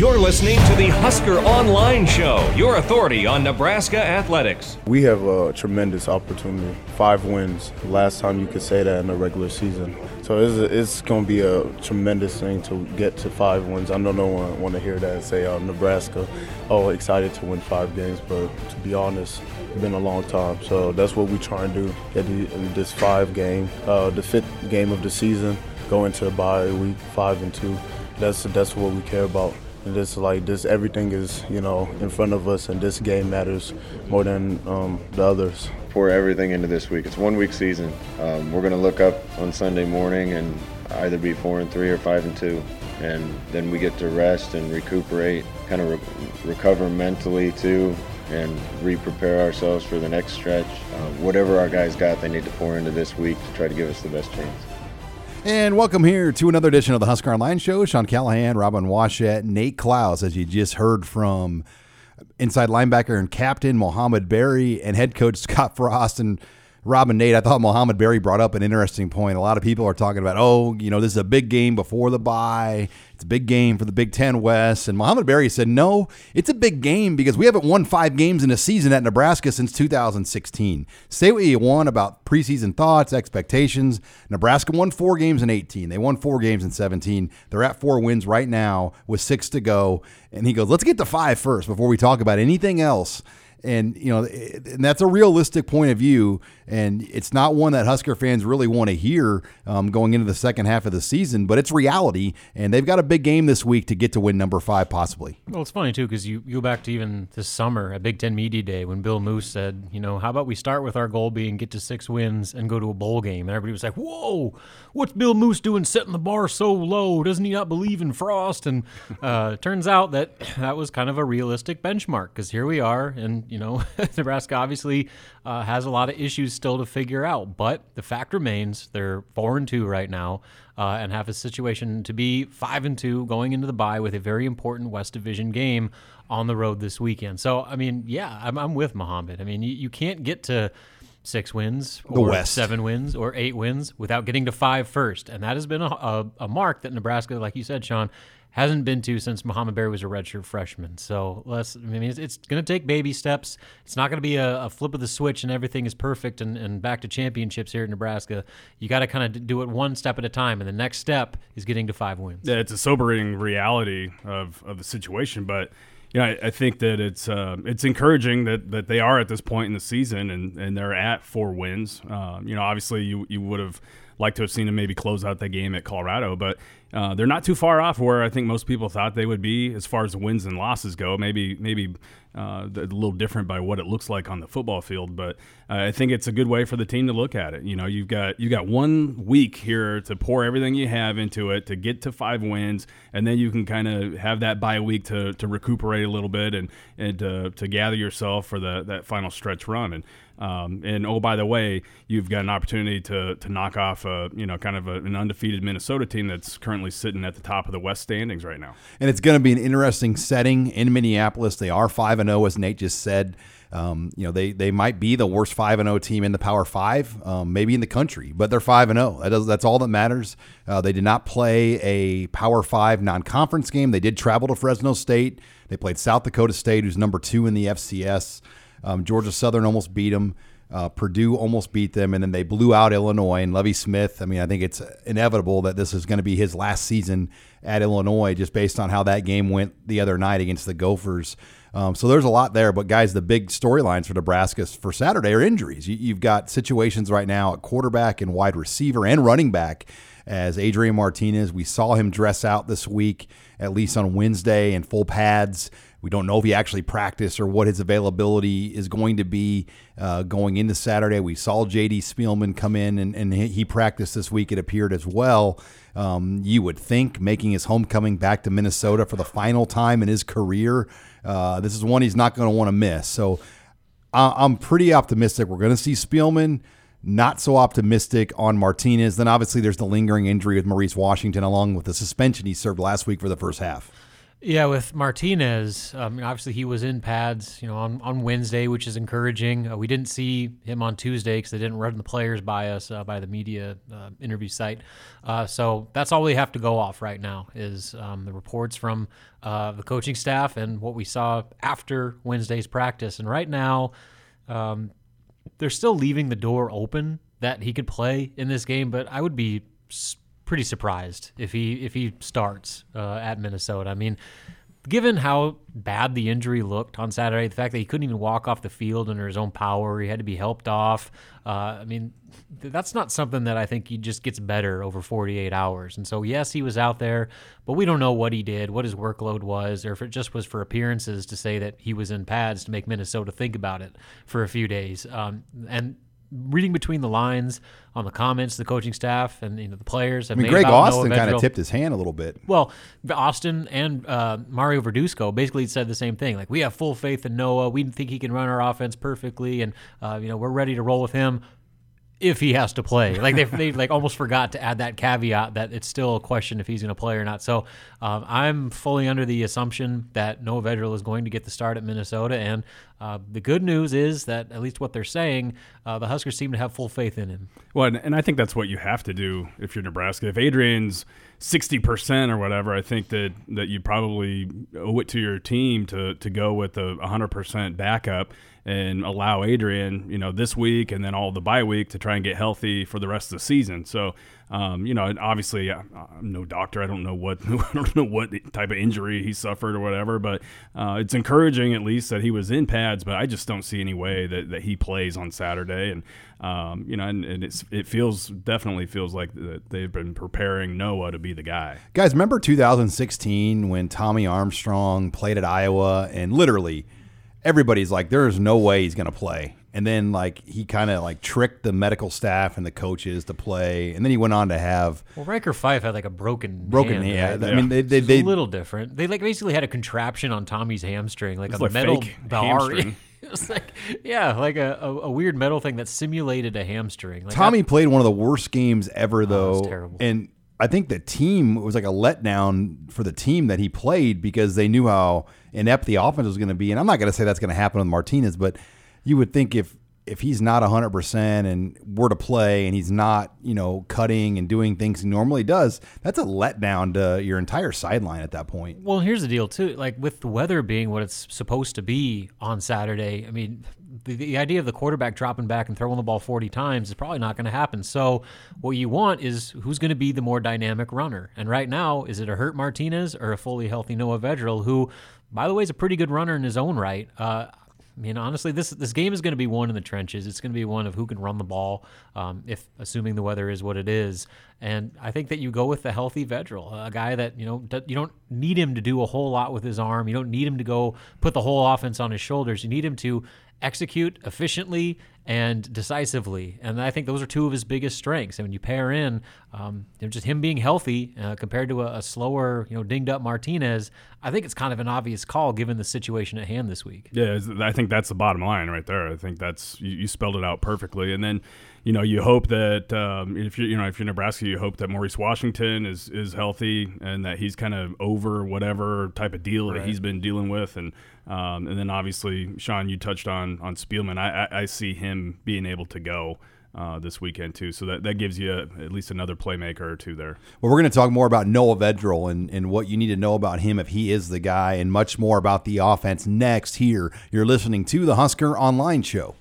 You're listening to the Husker Online Show, your authority on Nebraska athletics. We have a tremendous opportunity. Five wins. Last time you could say that in the regular season. So it's, it's going to be a tremendous thing to get to five wins. I know no one want to hear that and say oh, Nebraska, oh, excited to win five games, but to be honest, it's been a long time. So that's what we try and do. Get this five game, uh, the fifth game of the season, go into a bye week five and two. That's that's what we care about. This like this, everything is you know in front of us, and this game matters more than um, the others. Pour everything into this week. It's one week season. Um, we're going to look up on Sunday morning and either be four and three or five and two, and then we get to rest and recuperate, kind of re- recover mentally too, and re-prepare ourselves for the next stretch. Uh, whatever our guys got, they need to pour into this week to try to give us the best chance. And welcome here to another edition of the Husker Online Show. Sean Callahan, Robin Washut, Nate Clouse, as you just heard from inside linebacker and captain Mohamed Barry and head coach Scott Frost. And Robin Nate, I thought Mohamed Barry brought up an interesting point. A lot of people are talking about, oh, you know, this is a big game before the bye. It's a big game for the Big Ten West. And Mohamed Barry said, no, it's a big game because we haven't won five games in a season at Nebraska since 2016. Say what you want about preseason thoughts, expectations. Nebraska won four games in 18. They won four games in 17. They're at four wins right now with six to go. And he goes, let's get to five first before we talk about anything else and you know and that's a realistic point of view. And it's not one that husker fans really want to hear um, going into the second half of the season but it's reality. And they've got a big game this week to get to win number five possibly. Well it's funny too because you, you go back to even this summer at big ten media day when bill moos said you know how about we start with our goal being get to six wins and go to a bowl game? And everybody was like whoa what's bill moos doing setting the bar so low? Doesn't he not believe in frost? And uh, turns out that that was kind of a realistic benchmark because here we are and you know, Nebraska obviously uh, has a lot of issues still to figure out. But the fact remains they're four and two right now, uh, and have a situation to be five and two going into the bye with a very important West Division game on the road this weekend. So I mean, yeah, I'm, I'm with Mohamed. I mean, you, you can't get to six wins or seven wins or eight wins without getting to five first. And that has been a, a, a, mark that Nebraska, like you said, Sean, hasn't been to since Mohamed Barry was a redshirt freshman. So let's, I mean, it's, it's going to take baby steps. It's not going to be a, a, flip of the switch and everything is perfect and, and back to championships here in Nebraska. You got to kind of do it one step at a time. And the next step is getting to five wins. Yeah, it's a sobering reality of, of the situation. But, you know, I, I think that it's uh, it's encouraging that, that they are at this point in the season and, and they're at four wins. Uh, you know, obviously you, you would have liked to have seen them maybe close out the game at Colorado, but uh, they're not too far off where I think most people thought they would be as far as wins and losses go. Maybe maybe uh, a little different by what it looks like on the football field, but uh, I think it's a good way for the team to look at it. You know, you've got you got one week here to pour everything you have into it to get to five wins, and then you can kind of have that bye week to, to recuperate a little bit and and to, to gather yourself for the that final stretch run. And um, and oh, by the way, you've got an opportunity to to knock off a you know kind of a, an undefeated Minnesota team that's currently sitting at the top of the West standings right now. And it's going to be an interesting setting in Minneapolis. They are five and zero, oh, as Nate just said. Um, you know, they they might be the worst five and zero oh team in the Power Five, um, maybe in the country, but they're five and zero. That does, that's all that matters. Uh, they did not play a Power Five non-conference game. They did travel to Fresno State. They played South Dakota State, who's number two in the FCS. Um, Georgia Southern almost beat them. Uh, Purdue almost beat them, and then they blew out Illinois and Lovie Smith. I mean, I think it's inevitable that this is going to be his last season at Illinois, just based on how that game went the other night against the Gophers. Um, so there's a lot there. But guys, the big storylines for Nebraska for Saturday are injuries. You, have got situations right now at quarterback and wide receiver and running back. As Adrian Martinez, we saw him dress out this week, at least on Wednesday, in full pads. We don't know if he actually practiced or what his availability is going to be uh, going into Saturday. We saw J.D. Spielman come in and, and he practiced this week, it appeared as well. Um, you would think making his homecoming back to Minnesota for the final time in his career, uh, this is one he's not going to want to miss. So I'm pretty optimistic. We're going to see Spielman not so optimistic on Martinez. Then obviously there's the lingering injury with Maurice Washington, along with the suspension he served last week for the first half. Yeah, with Martinez, um, obviously he was in pads, you know, on, on Wednesday, which is encouraging. Uh, we didn't see him on Tuesday because they didn't run the players by us uh, by the media uh, interview site. Uh, so that's all we have to go off right now is um, the reports from uh, the coaching staff and what we saw after Wednesday's practice. And right now, um, they're still leaving the door open that he could play in this game, but I would be pretty surprised if he if he starts uh, at Minnesota. I mean, given how bad the injury looked on Saturday, the fact that he couldn't even walk off the field under his own power, he had to be helped off. Uh, I mean, that's not something that I think he just gets better over 48 hours. And so, yes, he was out there, but we don't know what he did, what his workload was, or if it just was for appearances to say that he was in pads to make Minnesota think about it for a few days. Um, and reading between the lines on the comments, the coaching staff and you know the players. Have I mean, made Greg Austin kind of tipped his hand a little bit. Well, Austin and uh, Mario Verduzco basically said the same thing. Like we have full faith in Noah. We think he can run our offense perfectly, and uh, you know we're ready to roll with him if he has to play. Like they they like almost forgot to add that caveat that it's still a question if he's going to play or not. So um, I'm fully under the assumption that Noah Vedral is going to get the start at Minnesota, and uh, the good news is that at least what they're saying, uh, the Huskers seem to have full faith in him. Well, and, and I think that's what you have to do if you're Nebraska. If Adrian's sixty percent or whatever, I think that that you probably owe it to your team to to go with a hundred percent backup and allow Adrian, you know, this week and then all the bye week to try and get healthy for the rest of the season. So, um, you know, obviously I- I'm no doctor. I don't know what I don't know what type of injury he suffered or whatever, but uh, it's encouraging at least that he was in pads. But I just don't see any way that, that he plays on Saturday, and um, you know, and, and it feels definitely feels like that they've been preparing Noah to be the guy. Guys, remember 2016 when Tommy Armstrong played at Iowa and literally everybody's like, there's no way he's going to play. And then like he kind of like tricked the medical staff and the coaches to play. And then he went on to have Well, Riker Five had like a broken broken hand. hand. right? I mean, they, they, It's they a little different. They like basically had a contraption on Tommy's hamstring, like a like metal fake bar. hamstring. it was like yeah, like a, a, a weird metal thing that simulated a hamstring. Like Tommy played one of the worst games ever, oh, though. Oh, was terrible. And I think the team it was like a letdown for the team that he played because they knew how inept the offense was going to be. And I'm not going to say that's going to happen with Martinez, but you would think if if he's not 100% and were to play and he's not, you know, cutting and doing things he normally does, that's a letdown to your entire sideline at that point. Well, here's the deal too. Like with the weather being what it's supposed to be on Saturday, I mean, the, the idea of the quarterback dropping back and throwing the ball 40 times is probably not going to happen. So, what you want is who's going to be the more dynamic runner. And right now, is it a hurt Martinez or a fully healthy Noah Vedral, who, by the way, is a pretty good runner in his own right. Uh, I mean, honestly, this this game is going to be one in the trenches. It's going to be one of who can run the ball, um, if assuming the weather is what it is. And I think that you go with the healthy Vedral, a guy that you know you don't need him to do a whole lot with his arm. You don't need him to go put the whole offense on his shoulders. You need him to execute efficiently and decisively. And I think those are two of his biggest strengths. And when you pair in um, just him being healthy uh, compared to a, a slower, you know, dinged up Martinez, I think it's kind of an obvious call given the situation at hand this week. Yeah, I think that's the bottom line right there. I think that's you, you spelled it out perfectly. And then, you know, you hope that um, if you are you know if you're Nebraska, you hope that Maurice Washington is is healthy and that he's kind of over whatever type of deal that he's been dealing with. And um, and then obviously, Sean, you touched on on Spielman. I, I, I see him being able to go. Uh, this weekend too, so that, that gives you at least another playmaker or two there. Well, we're going to talk more about Noah Vedral and, and what you need to know about him if he is the guy, and much more about the offense next here. You're listening to the Husker Online Show.